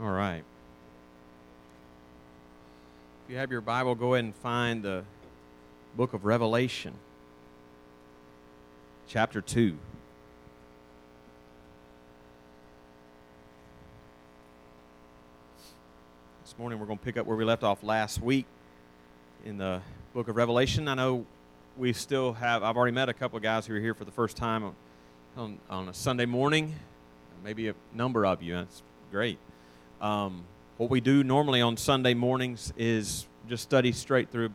All right. If you have your Bible, go ahead and find the book of Revelation, chapter 2. This morning we're going to pick up where we left off last week in the book of Revelation. I know we still have, I've already met a couple of guys who are here for the first time on, on, on a Sunday morning, maybe a number of you. That's great. Um, what we do normally on Sunday mornings is just study straight through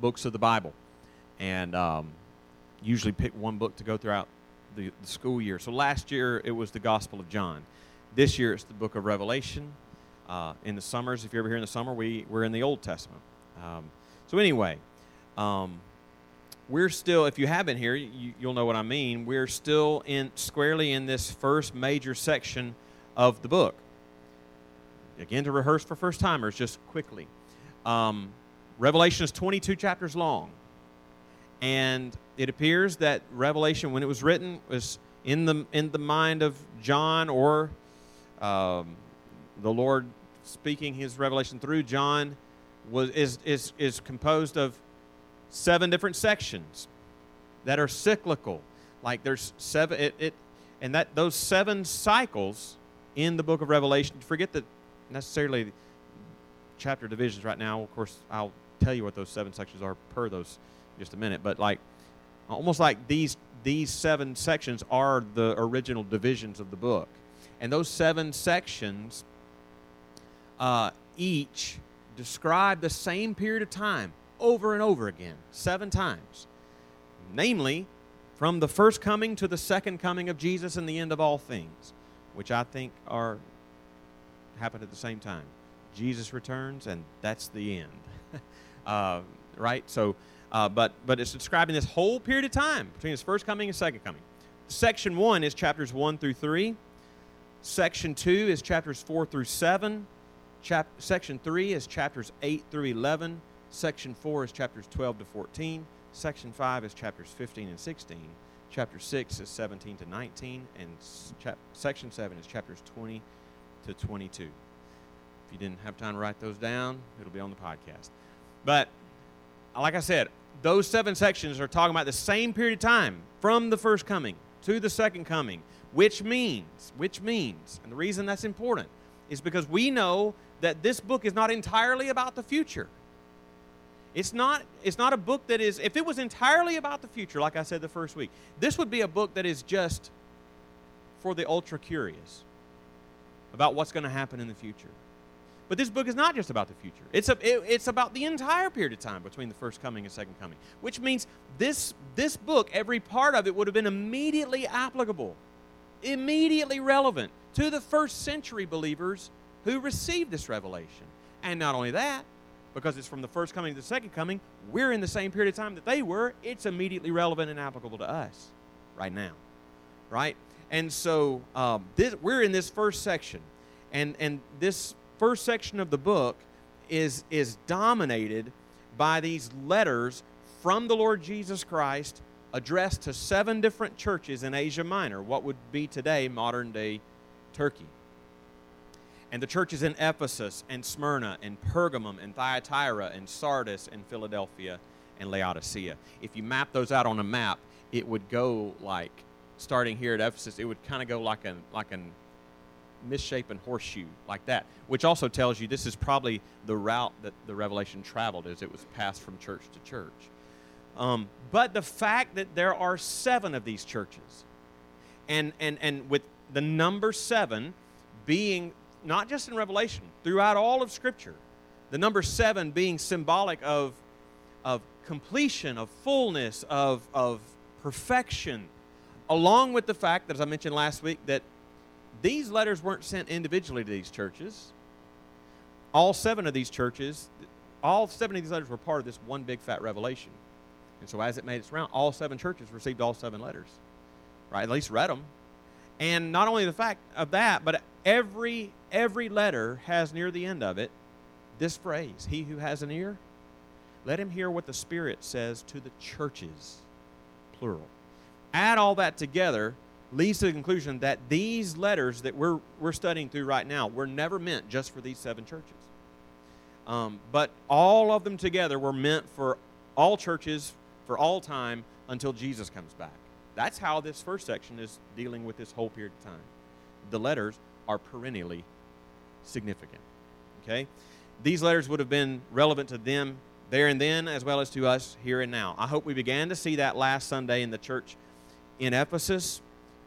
books of the Bible, and um, usually pick one book to go throughout the, the, school year. So last year it was the Gospel of John. This year it's the book of Revelation. Uh, in the summers, if you're ever here in the summer, we, we're in the Old Testament. Um, so anyway, um, we're still, if you have been here, you, will know what I mean. We're still in squarely in this first major section of the book. Again, to rehearse for first timers, just quickly. Um, Revelation is 22 chapters long. And it appears that Revelation, when it was written, was in the, in the mind of John or um, the Lord speaking his revelation through John was, is, is, is composed of seven different sections that are cyclical. Like there's seven, it, it, and that those seven cycles in the book of Revelation, forget that necessarily chapter divisions right now. Of course, I'll tell you what those seven sections are per those just a minute. But like, almost like these these seven sections are the original divisions of the book, and those seven sections uh, each describe the same period of time over and over again, seven times. Namely, from the first coming to the second coming of Jesus and the end of all things, which I think are happen at the same time. Jesus returns, and that's the end. uh, right? So, uh, but but it's describing this whole period of time between his first coming and second coming. Section one is chapters one through three. Section two is chapters four through seven. Chap- section three is chapters eight through eleven. Section 4 is chapters 12 to 14. Section 5 is chapters 15 and 16. Chapter 6 is 17 to 19. And chap- section 7 is chapters 20 to 22. If you didn't have time to write those down, it'll be on the podcast. But like I said, those seven sections are talking about the same period of time from the first coming to the second coming, which means, which means, and the reason that's important is because we know that this book is not entirely about the future. It's not, it's not a book that is, if it was entirely about the future, like I said the first week, this would be a book that is just for the ultra curious about what's going to happen in the future. But this book is not just about the future. It's, a, it, it's about the entire period of time between the first coming and second coming, which means this, this book, every part of it would have been immediately applicable, immediately relevant to the first century believers who received this revelation. And not only that, because it's from the first coming to the second coming. We're in the same period of time that they were. It's immediately relevant and applicable to us right now, right? And so um, this, we're in this first section, and and this first section of the book is is dominated by these letters from the Lord Jesus Christ addressed to seven different churches in Asia Minor, what would be today modern day Turkey and the churches in Ephesus and Smyrna and Pergamum and Thyatira and Sardis and Philadelphia and Laodicea. If you map those out on a map, it would go like starting here at Ephesus, it would kind of go like a like a misshapen horseshoe like that, which also tells you this is probably the route that the revelation traveled as it was passed from church to church. Um, but the fact that there are seven of these churches, and and and with the number seven being not just in Revelation, throughout all of Scripture. The number seven being symbolic of, of completion, of fullness, of, of perfection, along with the fact that, as I mentioned last week, that these letters weren't sent individually to these churches. All seven of these churches, all seven of these letters were part of this one big fat revelation. And so as it made its round, all seven churches received all seven letters, right? At least read them. And not only the fact of that, but every every letter has near the end of it this phrase He who has an ear, let him hear what the Spirit says to the churches, plural. Add all that together, leads to the conclusion that these letters that we're, we're studying through right now were never meant just for these seven churches. Um, but all of them together were meant for all churches for all time until Jesus comes back. That's how this first section is dealing with this whole period of time. The letters are perennially significant. Okay? These letters would have been relevant to them there and then as well as to us here and now. I hope we began to see that last Sunday in the church in Ephesus.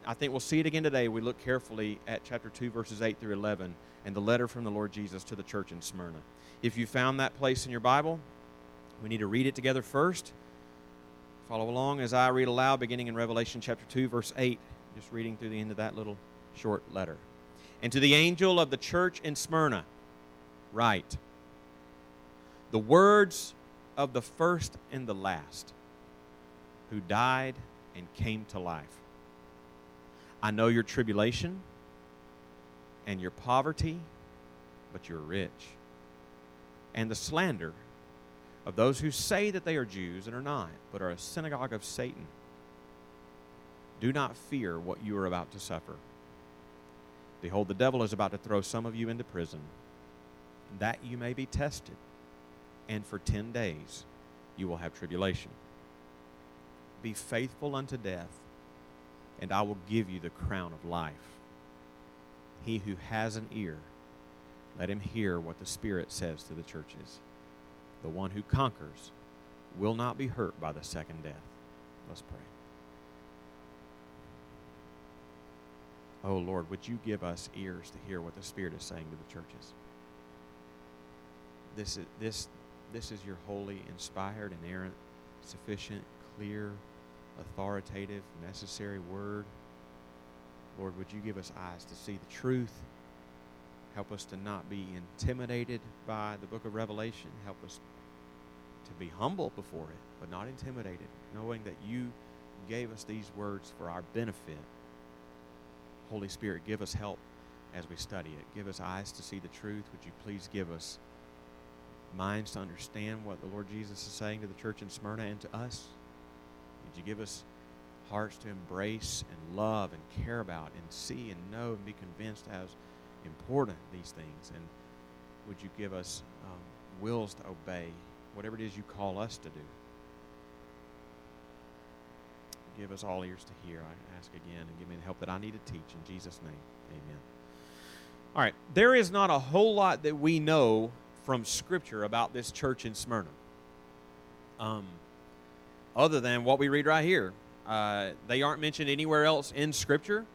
I think we'll see it again today. We look carefully at chapter 2, verses 8 through 11, and the letter from the Lord Jesus to the church in Smyrna. If you found that place in your Bible, we need to read it together first. Follow along as I read aloud, beginning in Revelation chapter 2, verse 8, just reading through the end of that little short letter. And to the angel of the church in Smyrna, write the words of the first and the last who died and came to life. I know your tribulation and your poverty, but you're rich. And the slander of those who say that they are Jews and are not, but are a synagogue of Satan. Do not fear what you are about to suffer. Behold, the devil is about to throw some of you into prison, that you may be tested, and for ten days you will have tribulation. Be faithful unto death, and I will give you the crown of life. He who has an ear, let him hear what the Spirit says to the churches. The one who conquers will not be hurt by the second death. Let's pray. Oh Lord, would you give us ears to hear what the Spirit is saying to the churches? This is, this, this is your holy, inspired, inerrant, sufficient, clear, authoritative, necessary word. Lord, would you give us eyes to see the truth? Help us to not be intimidated by the book of Revelation. Help us to be humble before it, but not intimidated, knowing that you gave us these words for our benefit. Holy Spirit, give us help as we study it. Give us eyes to see the truth. Would you please give us minds to understand what the Lord Jesus is saying to the church in Smyrna and to us? Would you give us hearts to embrace and love and care about and see and know and be convinced as important these things? And would you give us um, wills to obey whatever it is you call us to do? Give us all ears to hear. I ask again and give me the help that I need to teach. In Jesus' name, amen. All right, there is not a whole lot that we know from Scripture about this church in Smyrna. Um, other than what we read right here. Uh, they aren't mentioned anywhere else in Scripture.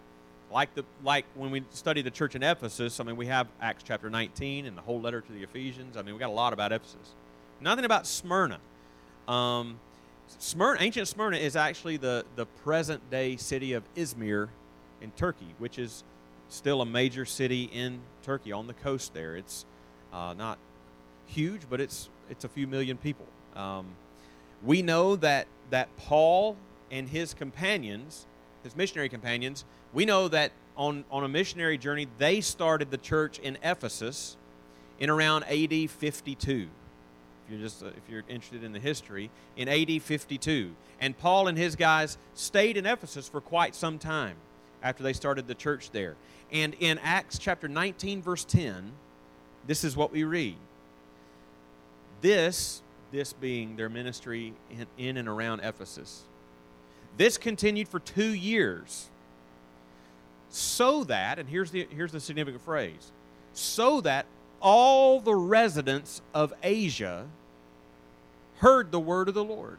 Like, the, like when we study the church in Ephesus, I mean, we have Acts chapter 19 and the whole letter to the Ephesians. I mean, we got a lot about Ephesus. Nothing about Smyrna. Um, Smyrna, ancient Smyrna is actually the, the present day city of Izmir in Turkey, which is still a major city in Turkey on the coast there. It's uh, not huge, but it's, it's a few million people. Um, we know that, that Paul and his companions, his missionary companions, we know that on, on a missionary journey, they started the church in Ephesus in around AD 52. If you're just uh, if you're interested in the history, in AD 52, and Paul and his guys stayed in Ephesus for quite some time after they started the church there. And in Acts chapter 19, verse 10, this is what we read. This this being their ministry in, in and around Ephesus. This continued for two years. So that, and here's the, here's the significant phrase, so that all the residents of Asia heard the word of the Lord.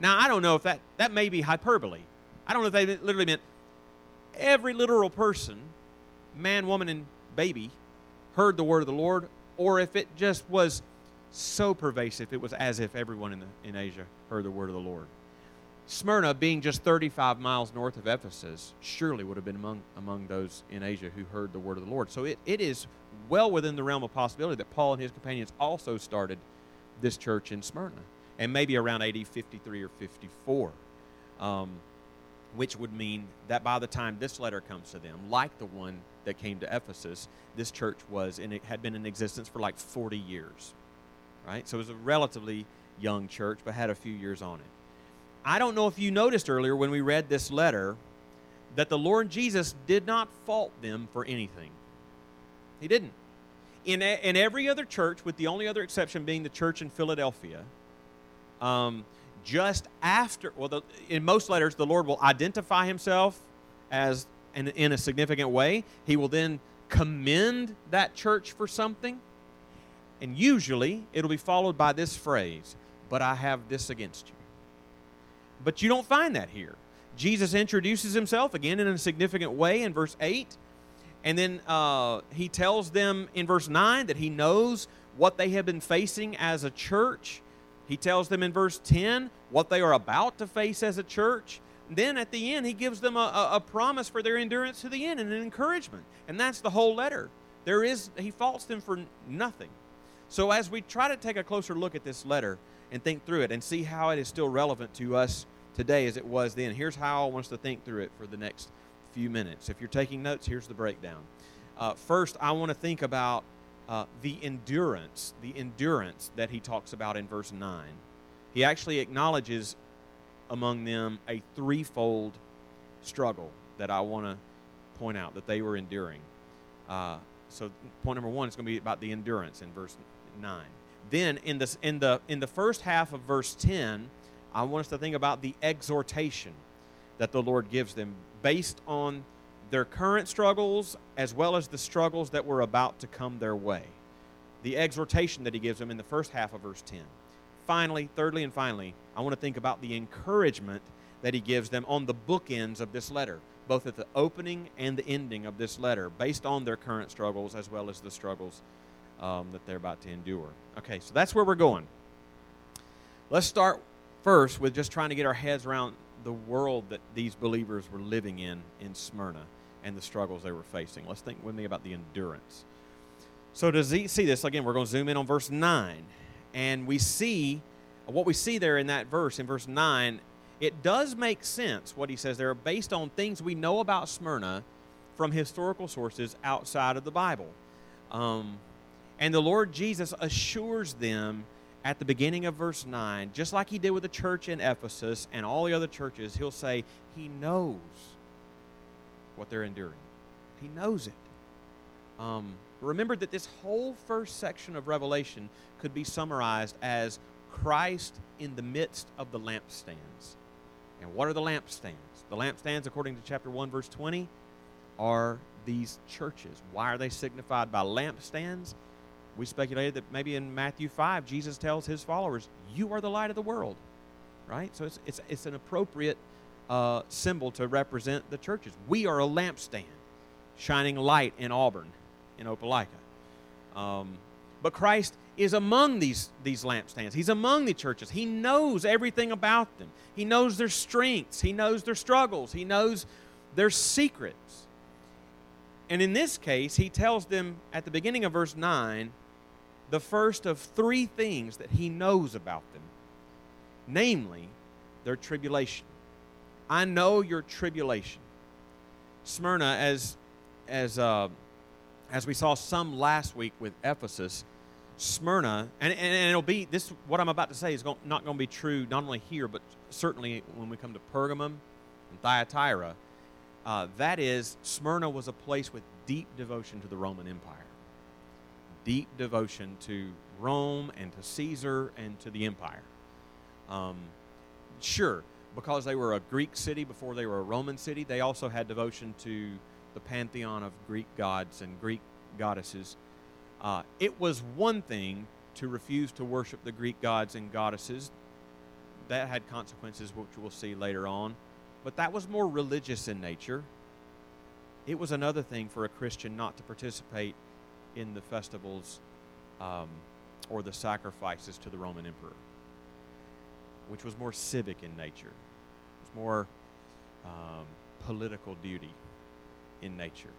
Now, I don't know if that, that may be hyperbole. I don't know if they literally meant every literal person, man, woman, and baby, heard the word of the Lord, or if it just was so pervasive it was as if everyone in, the, in Asia heard the word of the Lord. Smyrna, being just 35 miles north of Ephesus, surely would have been among, among those in Asia who heard the word of the Lord. So it, it is well within the realm of possibility that Paul and his companions also started this church in Smyrna, and maybe around AD 53 or 54, um, which would mean that by the time this letter comes to them, like the one that came to Ephesus, this church was and it had been in existence for like 40 years right? So it was a relatively young church, but had a few years on it. I don't know if you noticed earlier when we read this letter that the Lord Jesus did not fault them for anything. He didn't. In, a, in every other church, with the only other exception being the church in Philadelphia, um, just after, well, the, in most letters, the Lord will identify himself as in, in a significant way. He will then commend that church for something. And usually it'll be followed by this phrase, but I have this against you. But you don't find that here. Jesus introduces himself again in a significant way in verse 8. And then uh, he tells them in verse 9 that he knows what they have been facing as a church. He tells them in verse 10 what they are about to face as a church. Then at the end, he gives them a, a, promise for their endurance to the end and an encouragement. And that's the whole letter. There is, he faults them for nothing. So as we try to take a closer look at this letter and think through it and see how it is still relevant to us today as it was then, here's how I want us to think through it for the next few minutes. If you're taking notes, here's the breakdown. Uh, first, I want to think about uh, the endurance, the endurance that he talks about in verse 9. He actually acknowledges among them a threefold struggle that I want to point out that they were enduring. Uh, so, point number one is going to be about the endurance in verse 9. Then, in, this, in, the, in the first half of verse 10, I want us to think about the exhortation that the Lord gives them based on their current struggles as well as the struggles that were about to come their way. The exhortation that he gives them in the first half of verse 10. Finally, thirdly, and finally, I want to think about the encouragement that he gives them on the bookends of this letter, both at the opening and the ending of this letter, based on their current struggles as well as the struggles um, that they're about to endure. Okay, so that's where we're going. Let's start first with just trying to get our heads around the world that these believers were living in in Smyrna and the struggles they were facing. Let's think with me about the endurance. So to see this again, we're going to zoom in on verse 9 and we see what we see there in that verse in verse 9 it does make sense what he says there based on things we know about Smyrna from historical sources outside of the Bible. Um, and the Lord Jesus assures them at the beginning of verse 9, just like he did with the church in Ephesus and all the other churches, he'll say, He knows what they're enduring. He knows it. Um, remember that this whole first section of Revelation could be summarized as Christ in the midst of the lampstands. And what are the lampstands? The lampstands, according to chapter 1, verse 20, are these churches. Why are they signified by lampstands? We speculated that maybe in Matthew 5, Jesus tells his followers, You are the light of the world. Right? So it's, it's, it's an appropriate uh, symbol to represent the churches. We are a lampstand shining light in Auburn, in Opelika. Um, but Christ is among these, these lampstands. He's among the churches. He knows everything about them. He knows their strengths. He knows their struggles. He knows their secrets. And in this case, he tells them at the beginning of verse 9 the first of three things that he knows about them namely, their tribulation. I know your tribulation. Smyrna, as, as, uh, as we saw some last week with Ephesus, Smyrna, and, and, and, it'll be this, what I'm about to say is not going to be true not only here, but certainly when we come to Pergamum and Thyatira. Uh, that is, Smyrna was a place with deep devotion to the Roman Empire deep devotion to Rome and to Caesar and to the empire. Um, sure, because they were a Greek city before they were a Roman city, they also had devotion to the pantheon of Greek gods and Greek goddesses. Uh, it was one thing to refuse to worship the Greek gods and goddesses. That had consequences, which we'll see later on. But that was more religious in nature. It was another thing for a Christian not to participate in the festivals um, or the sacrifices to the Roman emperor, which was more civic in nature. It was more um, political duty in nature.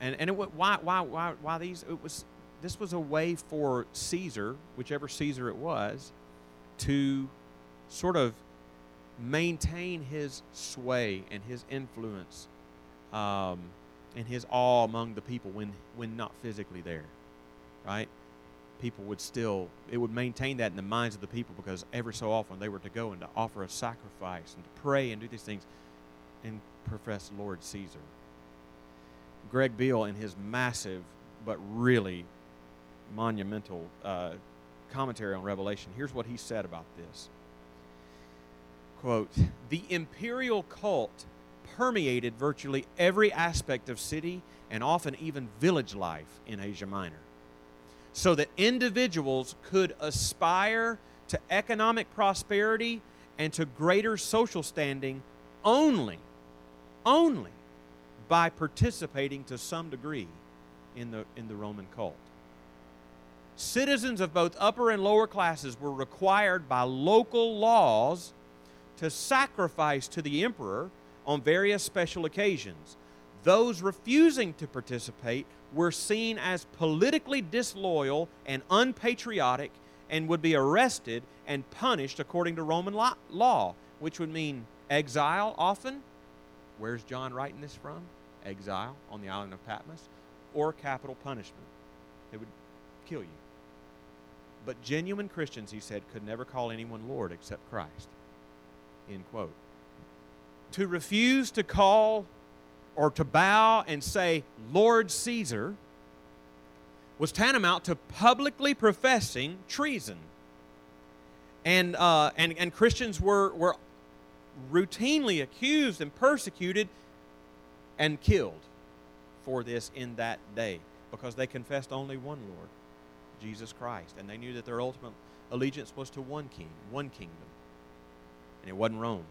And, and it, why, why, why, why these? It was, this was a way for Caesar, whichever Caesar it was, to sort of maintain his sway and his influence um, and his awe among the people when, when not physically there, right? People would still, it would maintain that in the minds of the people because every so often they were to go and to offer a sacrifice and to pray and do these things. And profess Lord Caesar. Greg Beale, in his massive but really monumental uh, commentary on Revelation, here's what he said about this. Quote, the imperial cult permeated virtually every aspect of city and often even village life in Asia Minor, so that individuals could aspire to economic prosperity and to greater social standing only, only by participating to some degree in the, in the Roman cult. Citizens of both upper and lower classes were required by local laws to sacrifice to the emperor on various special occasions. Those refusing to participate were seen as politically disloyal and unpatriotic and would be arrested and punished according to Roman law, which would mean exile often. Where's John writing this from? Exile on the island of Patmos or capital punishment. They would kill you. But genuine Christians, he said, could never call anyone Lord except Christ. End quote. To refuse to call or to bow and say, Lord Caesar, was tantamount to publicly professing treason. And, uh, and, and Christians were, were routinely accused and persecuted and killed for this in that day because they confessed only one Lord, Jesus Christ. And they knew that their ultimate allegiance was to one king, one kingdom. And it wasn't Rome.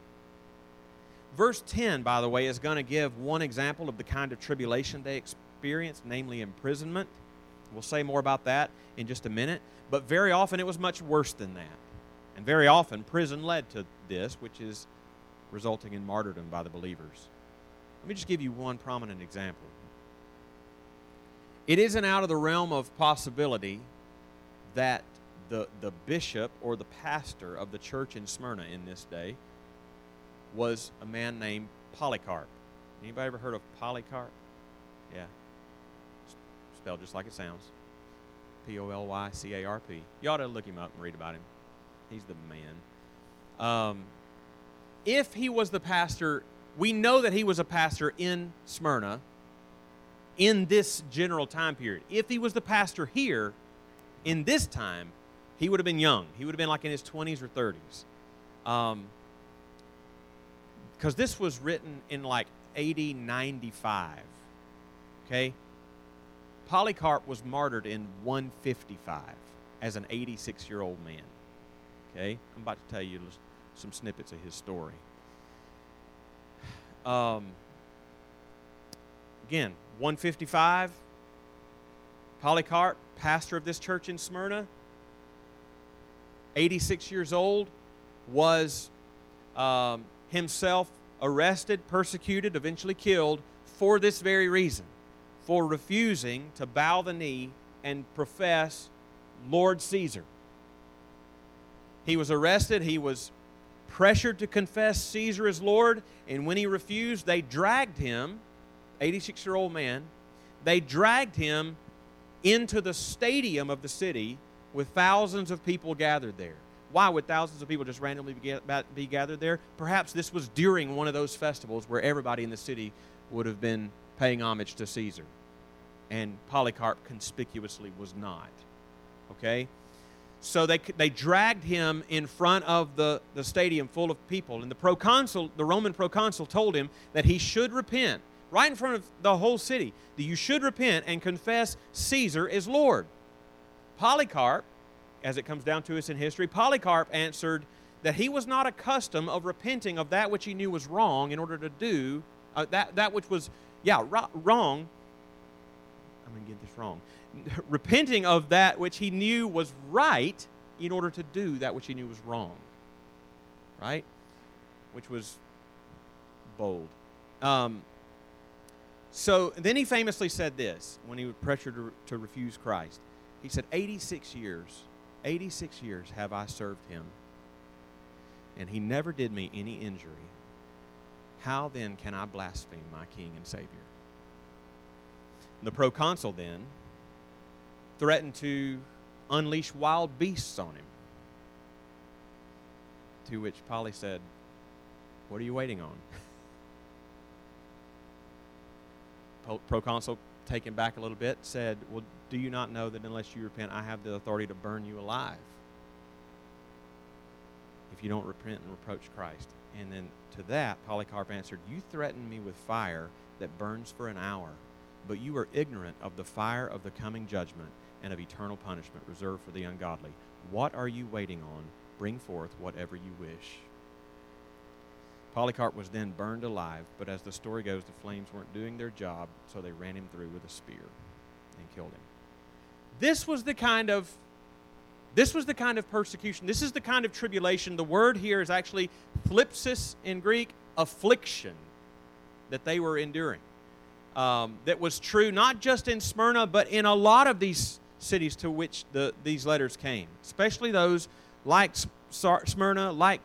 Verse 10, by the way, is going to give one example of the kind of tribulation they experienced, namely imprisonment. We'll say more about that in just a minute. But very often it was much worse than that. And very often prison led to this, which is resulting in martyrdom by the believers. Let me just give you one prominent example. It isn't out of the realm of possibility that the, the bishop or the pastor of the church in Smyrna in this day was a man named Polycarp. Anybody ever heard of Polycarp? Yeah. Spelled just like it sounds. P O L Y C A R P. You ought to look him up and read about him. He's the man. Um, if he was the pastor, we know that he was a pastor in Smyrna in this general time period. If he was the pastor here in this time, he would have been young. He would have been like in his 20s or 30s. Um, because this was written in like 80, 95. Okay? Polycarp was martyred in 155 as an 86 year old man. Okay? I'm about to tell you some snippets of his story. Um, again, 155, Polycarp, pastor of this church in Smyrna, 86 years old, was um, himself arrested, persecuted, eventually killed for this very reason for refusing to bow the knee and profess Lord Caesar. He was arrested, he was pressured to confess Caesar as Lord, and when he refused, they dragged him, 86 year old man, they dragged him into the stadium of the city with thousands of people gathered there. Why would thousands of people just randomly be gathered there? Perhaps this was during one of those festivals where everybody in the city would have been paying homage to Caesar. And Polycarp conspicuously was not. Okay? So they, they dragged him in front of the, the stadium full of people. And the proconsul, the Roman proconsul, told him that he should repent right in front of the whole city that you should repent and confess Caesar is Lord. Polycarp as it comes down to us in history, Polycarp answered that he was not accustomed of repenting of that which he knew was wrong in order to do uh, that, that which was, yeah, wrong. I'm going to get this wrong. repenting of that which he knew was right in order to do that which he knew was wrong. Right? Which was bold. Um, so then he famously said this when he was pressured to, to refuse Christ. He said, 86 years 86 years have I served him, and he never did me any injury. How then can I blaspheme my King and Savior? The proconsul then threatened to unleash wild beasts on him. To which Polly said, What are you waiting on? proconsul, taken back a little bit, said, Well, do you not know that unless you repent, I have the authority to burn you alive if you don't repent and reproach Christ? And then to that, Polycarp answered, You threaten me with fire that burns for an hour, but you are ignorant of the fire of the coming judgment and of eternal punishment reserved for the ungodly. What are you waiting on? Bring forth whatever you wish. Polycarp was then burned alive, but as the story goes, the flames weren't doing their job, so they ran him through with a spear and killed him. This was the kind of this was the kind of persecution. This is the kind of tribulation. The word here is actually thlipsis in Greek, affliction that they were enduring. Um, that was true not just in Smyrna, but in a lot of these cities to which the, these letters came, especially those like Smyrna, like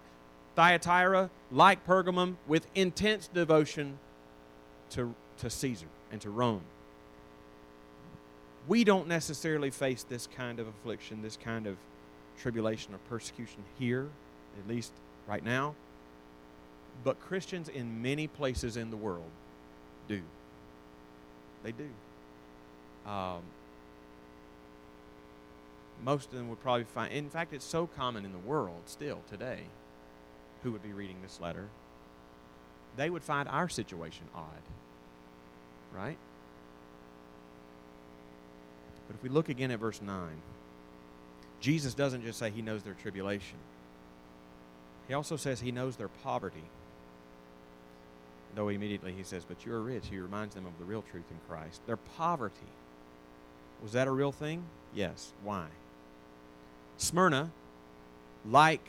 Thyatira, like Pergamum, with intense devotion to, to Caesar and to Rome. We don't necessarily face this kind of affliction, this kind of tribulation or persecution here, at least right now. But Christians in many places in the world do. They do. Um, most of them would probably find, in fact, it's so common in the world still today who would be reading this letter, they would find our situation odd. Right? But if we look again at verse 9, Jesus doesn't just say he knows their tribulation, he also says he knows their poverty. Though immediately he says, But you're rich. He reminds them of the real truth in Christ. Their poverty. Was that a real thing? Yes. Why? Smyrna, like,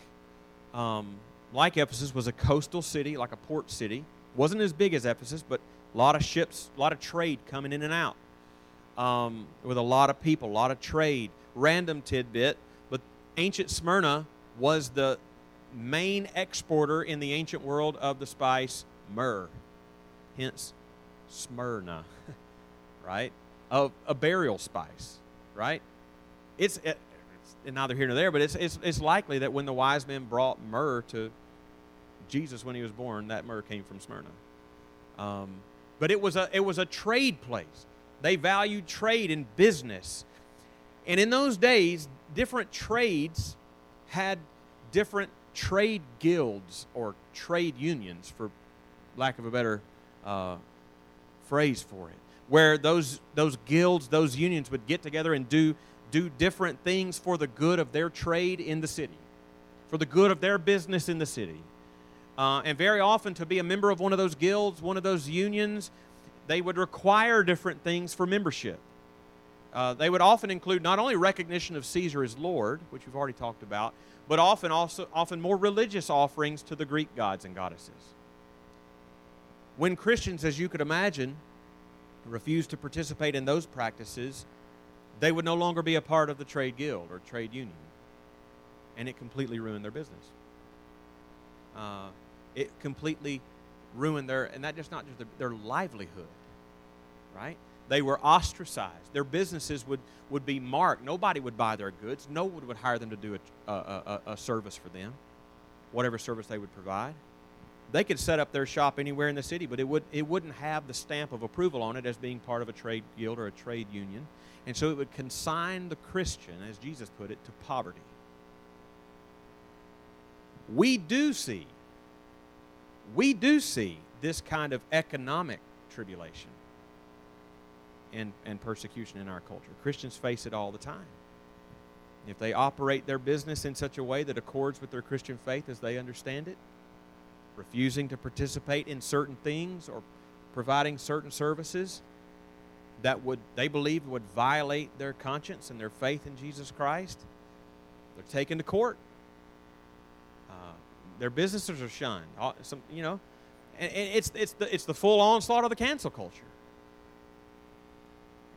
um, like Ephesus, was a coastal city, like a port city. Wasn't as big as Ephesus, but a lot of ships, a lot of trade coming in and out um, with a lot of people, a lot of trade. Random tidbit, but ancient Smyrna was the main exporter in the ancient world of the spice myrrh. Hence, Smyrna, right? Of a burial spice, right? It's, it, it's neither here nor there, but it's, it's, it's likely that when the wise men brought myrrh to Jesus when he was born, that myrrh came from Smyrna. Um, but it was a it was a trade place. They valued trade and business. And in those days, different trades had different trade guilds or trade unions, for lack of a better uh, phrase for it, where those, those guilds, those unions would get together and do, do different things for the good of their trade in the city, for the good of their business in the city. Uh, and very often, to be a member of one of those guilds, one of those unions, they would require different things for membership. Uh, they would often include not only recognition of Caesar as Lord, which we've already talked about, but often also often more religious offerings to the Greek gods and goddesses. When Christians, as you could imagine, refused to participate in those practices, they would no longer be a part of the trade guild or trade union, and it completely ruined their business. Uh, it completely ruined their, and that just not just their, their livelihood, right? They were ostracized. Their businesses would, would be marked. Nobody would buy their goods. No one would hire them to do a, a, a, a service for them, whatever service they would provide. They could set up their shop anywhere in the city, but it, would, it wouldn't have the stamp of approval on it as being part of a trade guild or a trade union. And so it would consign the Christian, as Jesus put it, to poverty. We do see we do see this kind of economic tribulation and, and persecution in our culture. Christians face it all the time. If they operate their business in such a way that accords with their Christian faith as they understand it, refusing to participate in certain things or providing certain services that would they believe would violate their conscience and their faith in Jesus Christ, they're taken to court their businesses are shunned. Some, you know, and, it's, it's, the, it's the full onslaught of the cancel culture.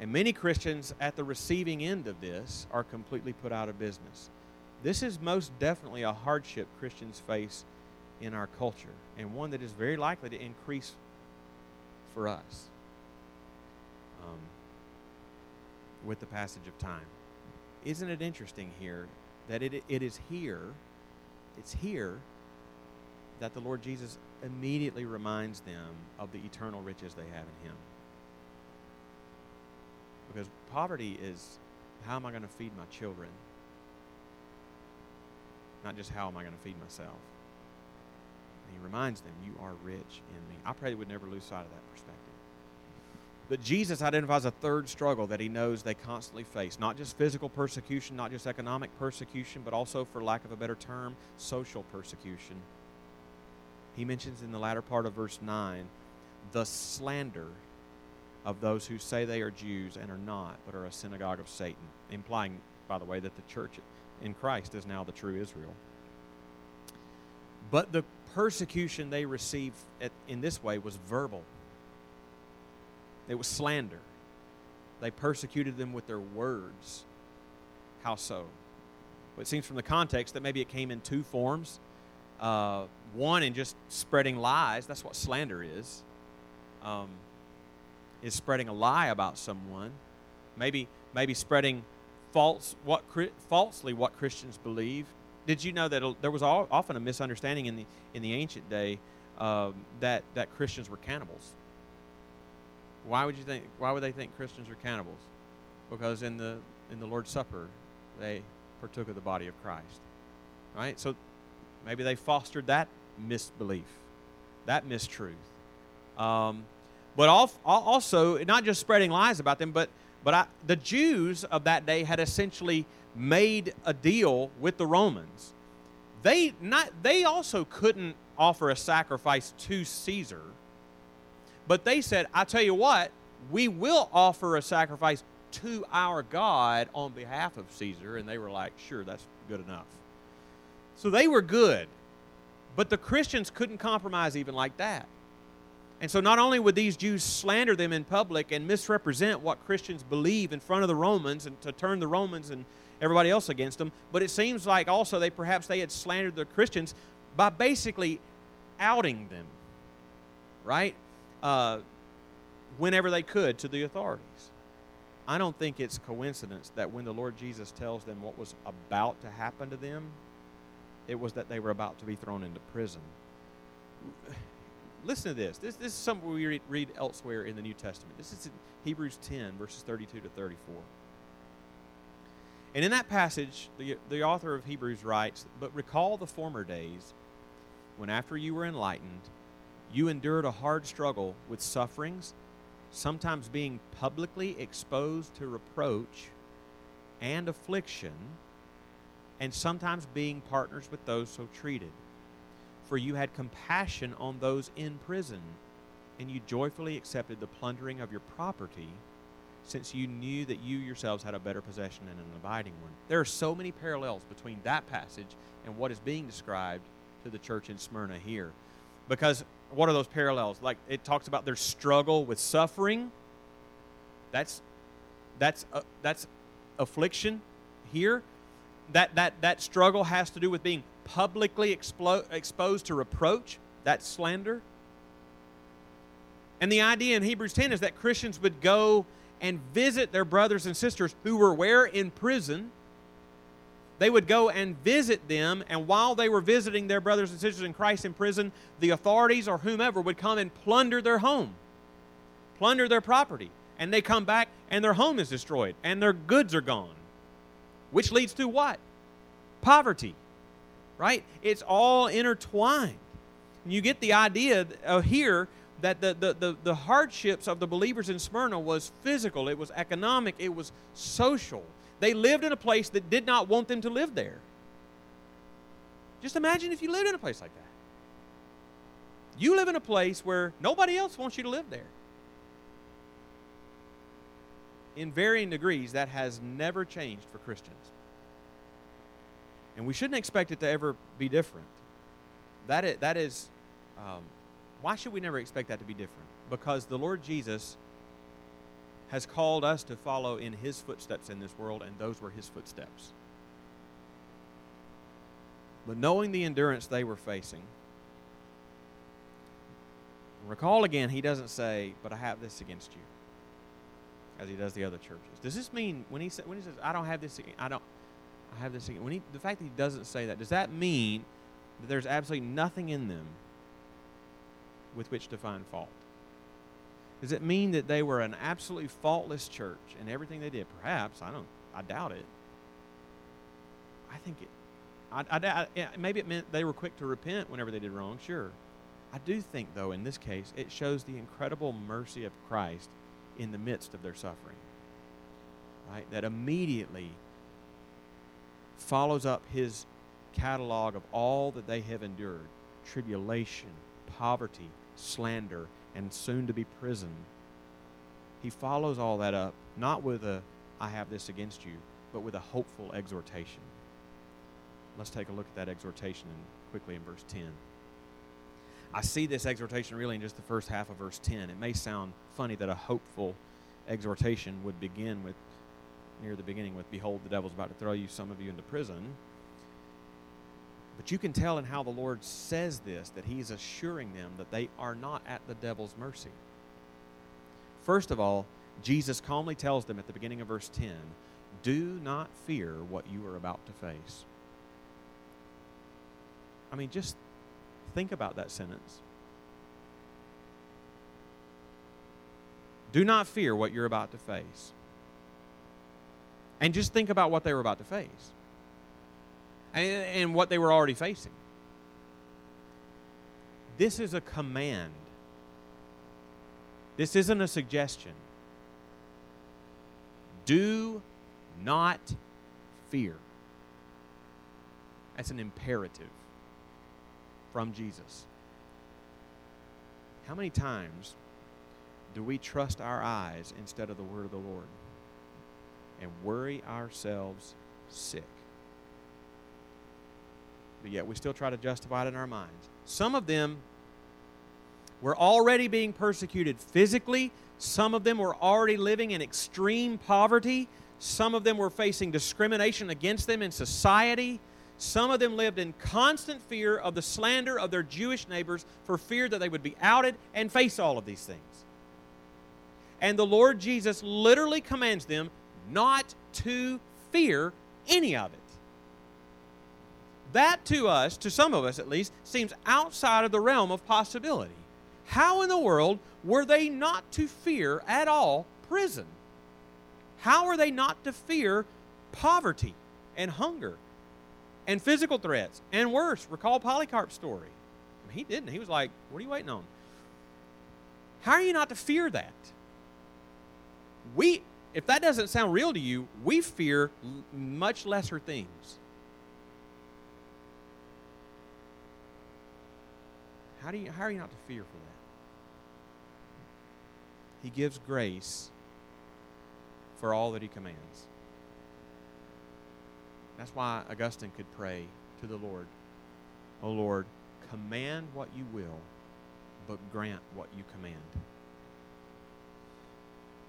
And many Christians at the receiving end of this are completely put out of business. This is most definitely a hardship Christians face in our culture, and one that is very likely to increase for us um, with the passage of time. Isn't it interesting here that it, it is here, it's here that the Lord Jesus immediately reminds them of the eternal riches they have in Him. because poverty is how am I going to feed my children? Not just how am I going to feed myself. And he reminds them, You are rich in me. I pray they would never lose sight of that perspective. But Jesus identifies a third struggle that he knows they constantly face not just physical persecution, not just economic persecution, but also, for lack of a better term, social persecution. He mentions in the latter part of verse 9 the slander of those who say they are Jews and are not, but are a synagogue of Satan, implying, by the way, that the church in Christ is now the true Israel. But the persecution they received at, in this way was verbal. It was slander. They persecuted them with their words. How so? Well, it seems from the context that maybe it came in two forms. Uh, one in just spreading lies. That's what slander is. Um, is spreading a lie about someone. Maybe maybe spreading false what falsely what Christians believe. Did you know that there was all, often a misunderstanding in the in the ancient day um, that that Christians were cannibals? Why would you think? Why would they think Christians are cannibals? Because in the in the Lord's Supper, they partook of the body of Christ, right? So maybe they fostered that misbelief, that mistruth. Um, but also, not just spreading lies about them, but but I, the Jews of that day had essentially made a deal with the Romans. They not they also couldn't offer a sacrifice to Caesar but they said, I tell you what, we will offer a sacrifice to our God on behalf of Caesar. And they were like, sure, that's good enough. So they were good. But the Christians couldn't compromise even like that. And so not only would these Jews slander them in public and misrepresent what Christians believe in front of the Romans and to turn the Romans and everybody else against them, but it seems like also they perhaps they had slandered the Christians by basically outing them. Right? uh, whenever they could to the authorities. I don't think it's coincidence that when the Lord Jesus tells them what was about to happen to them, it was that they were about to be thrown into prison. Listen to this. This, this is something we read, read elsewhere in the New Testament. This is in Hebrews 10, verses 32 to 34. And in that passage, the, the author of Hebrews writes, But recall the former days when, after you were enlightened, you endured a hard struggle with sufferings, sometimes being publicly exposed to reproach and affliction, and sometimes being partners with those so treated. For you had compassion on those in prison, and you joyfully accepted the plundering of your property, since you knew that you yourselves had a better possession and an abiding one. There are so many parallels between that passage and what is being described to the church in Smyrna here. Because what are those parallels? Like it talks about their struggle with suffering. That's that's uh, that's affliction here. That that that struggle has to do with being publicly explo- exposed to reproach. That's slander. And the idea in Hebrews 10 is that Christians would go and visit their brothers and sisters who were where in prison they would go and visit them, and while they were visiting their brothers and sisters in Christ in prison, the authorities or whomever would come and plunder their home, plunder their property. And they come back, and their home is destroyed, and their goods are gone. Which leads to what? Poverty, right? It's all intertwined. And you get the idea uh, here that the, the, the, the hardships of the believers in Smyrna was physical, it was economic, it was social they lived in a place that did not want them to live there. Just imagine if you lived in a place like that. You live in a place where nobody else wants you to live there. In varying degrees, that has never changed for Christians. And we shouldn't expect it to ever be different. That is, that is um, why should we never expect that to be different? Because the Lord Jesus has called us to follow in his footsteps in this world, and those were his footsteps. But knowing the endurance they were facing, recall again, he doesn't say, But I have this against you, as he does the other churches. Does this mean when he, sa- when he says, I don't have this against, I don't, I have this against, when he, the fact that he doesn't say that, does that mean that there's absolutely nothing in them with which to find fault? Does it mean that they were an absolutely faultless church in everything they did? Perhaps. I don't. I doubt it. I think it. I, I, I, maybe it meant they were quick to repent whenever they did wrong. Sure. I do think, though, in this case, it shows the incredible mercy of Christ in the midst of their suffering. Right? That immediately follows up his catalog of all that they have endured tribulation, poverty, slander, and soon to be prison. He follows all that up, not with a, I have this against you, but with a hopeful exhortation. Let's take a look at that exhortation quickly in verse 10. I see this exhortation really in just the first half of verse 10. It may sound funny that a hopeful exhortation would begin with, near the beginning, with, Behold, the devil's about to throw you, some of you, into prison. But you can tell in how the Lord says this that He's assuring them that they are not at the devil's mercy. First of all, Jesus calmly tells them at the beginning of verse 10 do not fear what you are about to face. I mean, just think about that sentence. Do not fear what you're about to face. And just think about what they were about to face and, and what they were already facing. This is a command. This isn't a suggestion. Do not fear. That's an imperative from Jesus. How many times do we trust our eyes instead of the word of the Lord and worry ourselves sick? But yet we still try to justify it in our minds. Some of them were already being persecuted physically, some of them were already living in extreme poverty, some of them were facing discrimination against them in society. Some of them lived in constant fear of the slander of their Jewish neighbors for fear that they would be outed and face all of these things. And the Lord Jesus literally commands them not to fear any of it. That to us, to some of us at least, seems outside of the realm of possibility. How in the world were they not to fear at all prison? How are they not to fear poverty and hunger and physical threats. And worse, recall Polycarp's story. I mean, he didn't. He was like, What are you waiting on? How are you not to fear that? We, if that doesn't sound real to you, we fear much lesser things. How, do you, how are you not to fear for that? He gives grace for all that he commands. That's why Augustine could pray to the Lord, O Lord, command what you will, but grant what you command.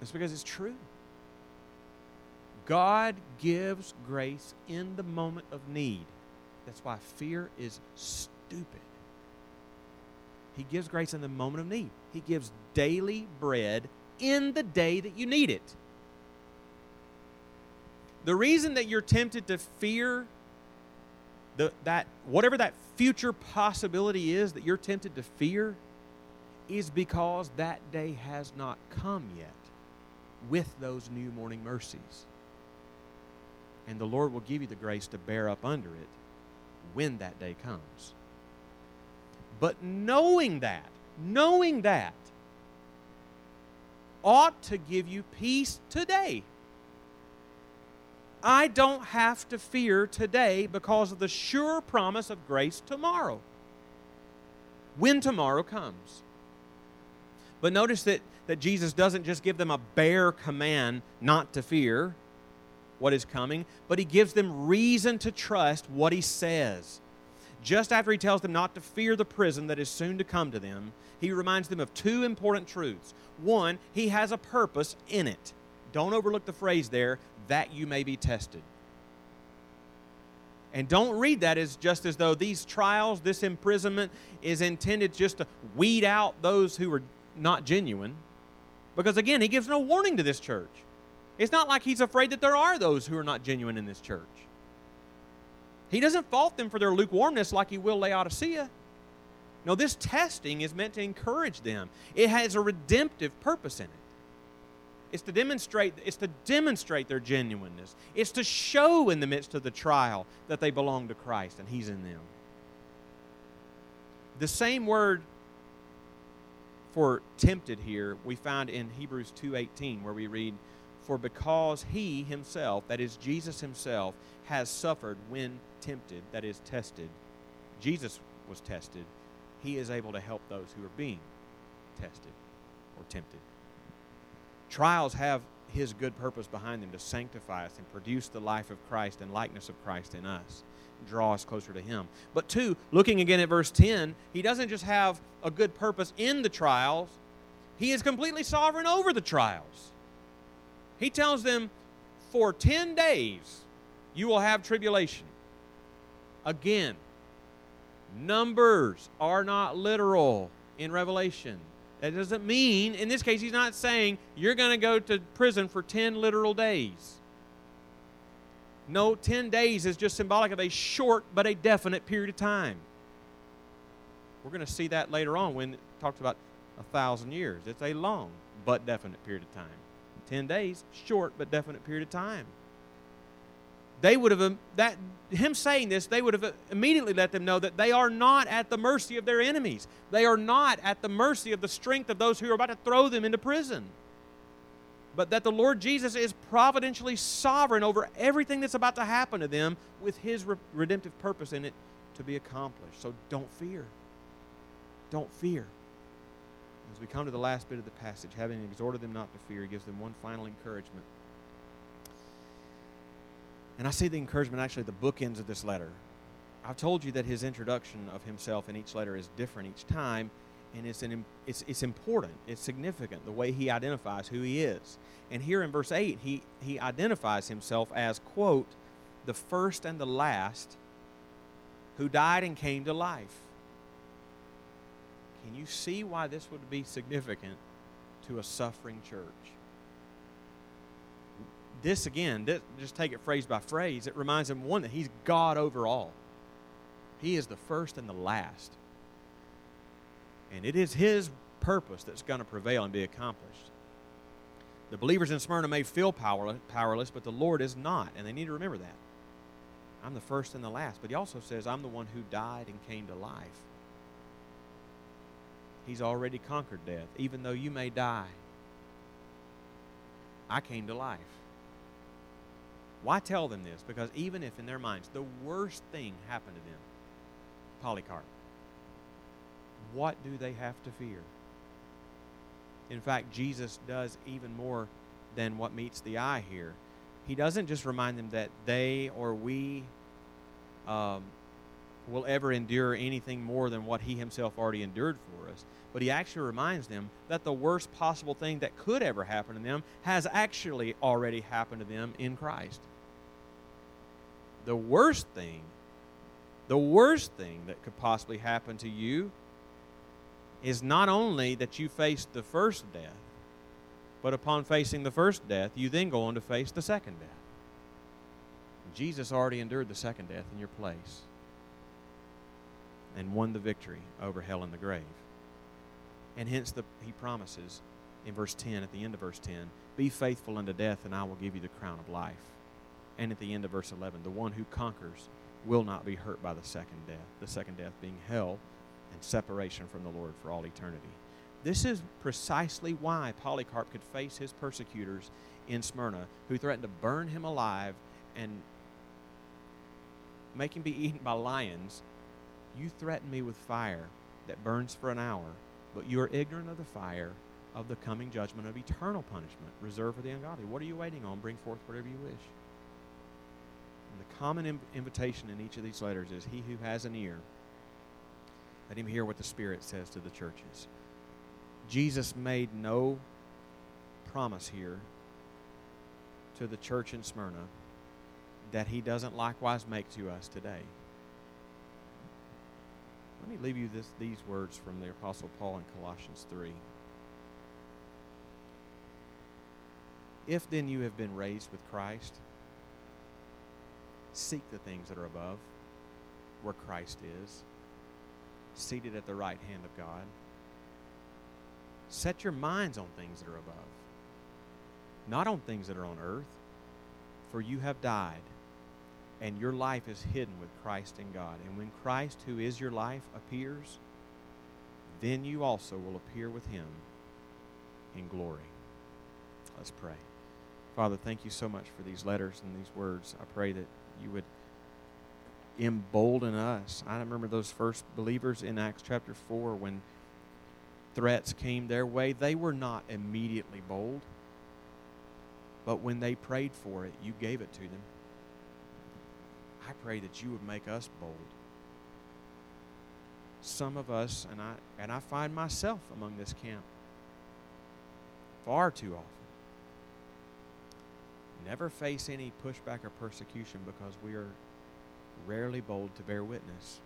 It's because it's true. God gives grace in the moment of need. That's why fear is stupid. He gives grace in the moment of need. He gives daily bread in the day that you need it. The reason that you're tempted to fear the, that whatever that future possibility is that you're tempted to fear is because that day has not come yet with those new morning mercies. And the Lord will give you the grace to bear up under it when that day comes. But knowing that, knowing that, ought to give you peace today. I don't have to fear today because of the sure promise of grace tomorrow. When tomorrow comes. But notice that, that Jesus doesn't just give them a bare command not to fear what is coming, but he gives them reason to trust what he says. Just after he tells them not to fear the prison that is soon to come to them, he reminds them of two important truths. One, he has a purpose in it. Don't overlook the phrase there that you may be tested. And don't read that as just as though these trials, this imprisonment is intended just to weed out those who are not genuine. Because again, he gives no warning to this church. It's not like he's afraid that there are those who are not genuine in this church. He doesn't fault them for their lukewarmness like he will Laodicea. No, this testing is meant to encourage them. It has a redemptive purpose in it. It's to demonstrate it's to demonstrate their genuineness. It's to show in the midst of the trial that they belong to Christ and he's in them. The same word for tempted here we find in Hebrews 2:18 where we read for because he himself that is Jesus himself has suffered when tempted that is tested Jesus was tested he is able to help those who are being tested or tempted Trials have his good purpose behind them to sanctify us and produce the life of Christ and likeness of Christ in us, draw us closer to him. But two, looking again at verse 10, he doesn't just have a good purpose in the trials, he is completely sovereign over the trials. He tells them, For 10 days you will have tribulation. Again, numbers are not literal in Revelation. That doesn't mean, in this case, he's not saying you're going to go to prison for 10 literal days. No, 10 days is just symbolic of a short but a definite period of time. We're going to see that later on when it talks about a thousand years. It's a long but definite period of time. 10 days, short but definite period of time they would have um, that him saying this they would have uh, immediately let them know that they are not at the mercy of their enemies. They are not at the mercy of the strength of those who are about to throw them into prison. But that the lord jesus is providentially sovereign over everything that's about to happen to them with his re- redemptive purpose in it to be accomplished. So don't fear. Don't fear. As we come to the last bit of the passage having exhorted them not to fear he gives them one final encouragement and I see the encouragement, actually, the bookends of this letter. I've told you that his introduction of himself in each letter is different each time, and it's, an, it's, it's important, it's significant, the way he identifies who he is. And here in verse 8, he, he identifies himself as, quote, the first and the last who died and came to life. Can you see why this would be significant to a suffering church? This again, this, just take it phrase by phrase, it reminds him one that he's God over all. He is the first and the last. And it is his purpose that's going to prevail and be accomplished. The believers in Smyrna may feel powerless, powerless, but the Lord is not, and they need to remember that. I'm the first and the last. But he also says, I'm the one who died and came to life. He's already conquered death. Even though you may die, I came to life. Why tell them this? Because even if in their minds the worst thing happened to them, Polycarp, what do they have to fear? In fact, Jesus does even more than what meets the eye here. He doesn't just remind them that they or we um, will ever endure anything more than what he himself already endured for us, but he actually reminds them that the worst possible thing that could ever happen to them has actually already happened to them in Christ the worst thing, the worst thing that could possibly happen to you is not only that you face the first death, but upon facing the first death, you then go on to face the second death. Jesus already endured the second death in your place and won the victory over hell and the grave. And hence the, he promises in verse 10, at the end of verse 10, Be faithful unto death, and I will give you the crown of life. And at the end of verse 11, the one who conquers will not be hurt by the second death, the second death being hell and separation from the Lord for all eternity. This is precisely why Polycarp could face his persecutors in Smyrna, who threatened to burn him alive and make him be eaten by lions. You threaten me with fire that burns for an hour, but you are ignorant of the fire of the coming judgment of eternal punishment reserved for the ungodly. What are you waiting on? Bring forth whatever you wish common invitation in each of these letters is He who has an ear, let him hear what the Spirit says to the churches. Jesus made no promise here to the church in Smyrna that he doesn't likewise make to us today. Let me leave you this, these words from the Apostle Paul in Colossians 3. If then you have been raised with Christ, Seek the things that are above, where Christ is, seated at the right hand of God. Set your minds on things that are above, not on things that are on earth, for you have died, and your life is hidden with Christ in God. And when Christ, who is your life, appears, then you also will appear with him in glory. Let's pray. Father, thank you so much for these letters and these words. I pray that you would embolden us. I remember those first believers in Acts chapter 4 when threats came their way. They were not immediately bold, but when they prayed for it, you gave it to them. I pray that you would make us bold. Some of us, and I, and I find myself among this camp far too often, never face any pushback or persecution because we are rarely bold to bear witness.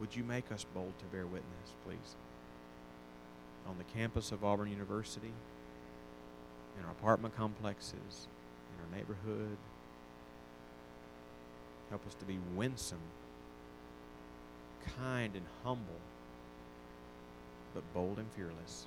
Would you make us bold to bear witness, please? On the campus of Auburn University, in our apartment complexes, in our neighborhood. Help us to be winsome, kind, and humble, but bold and fearless.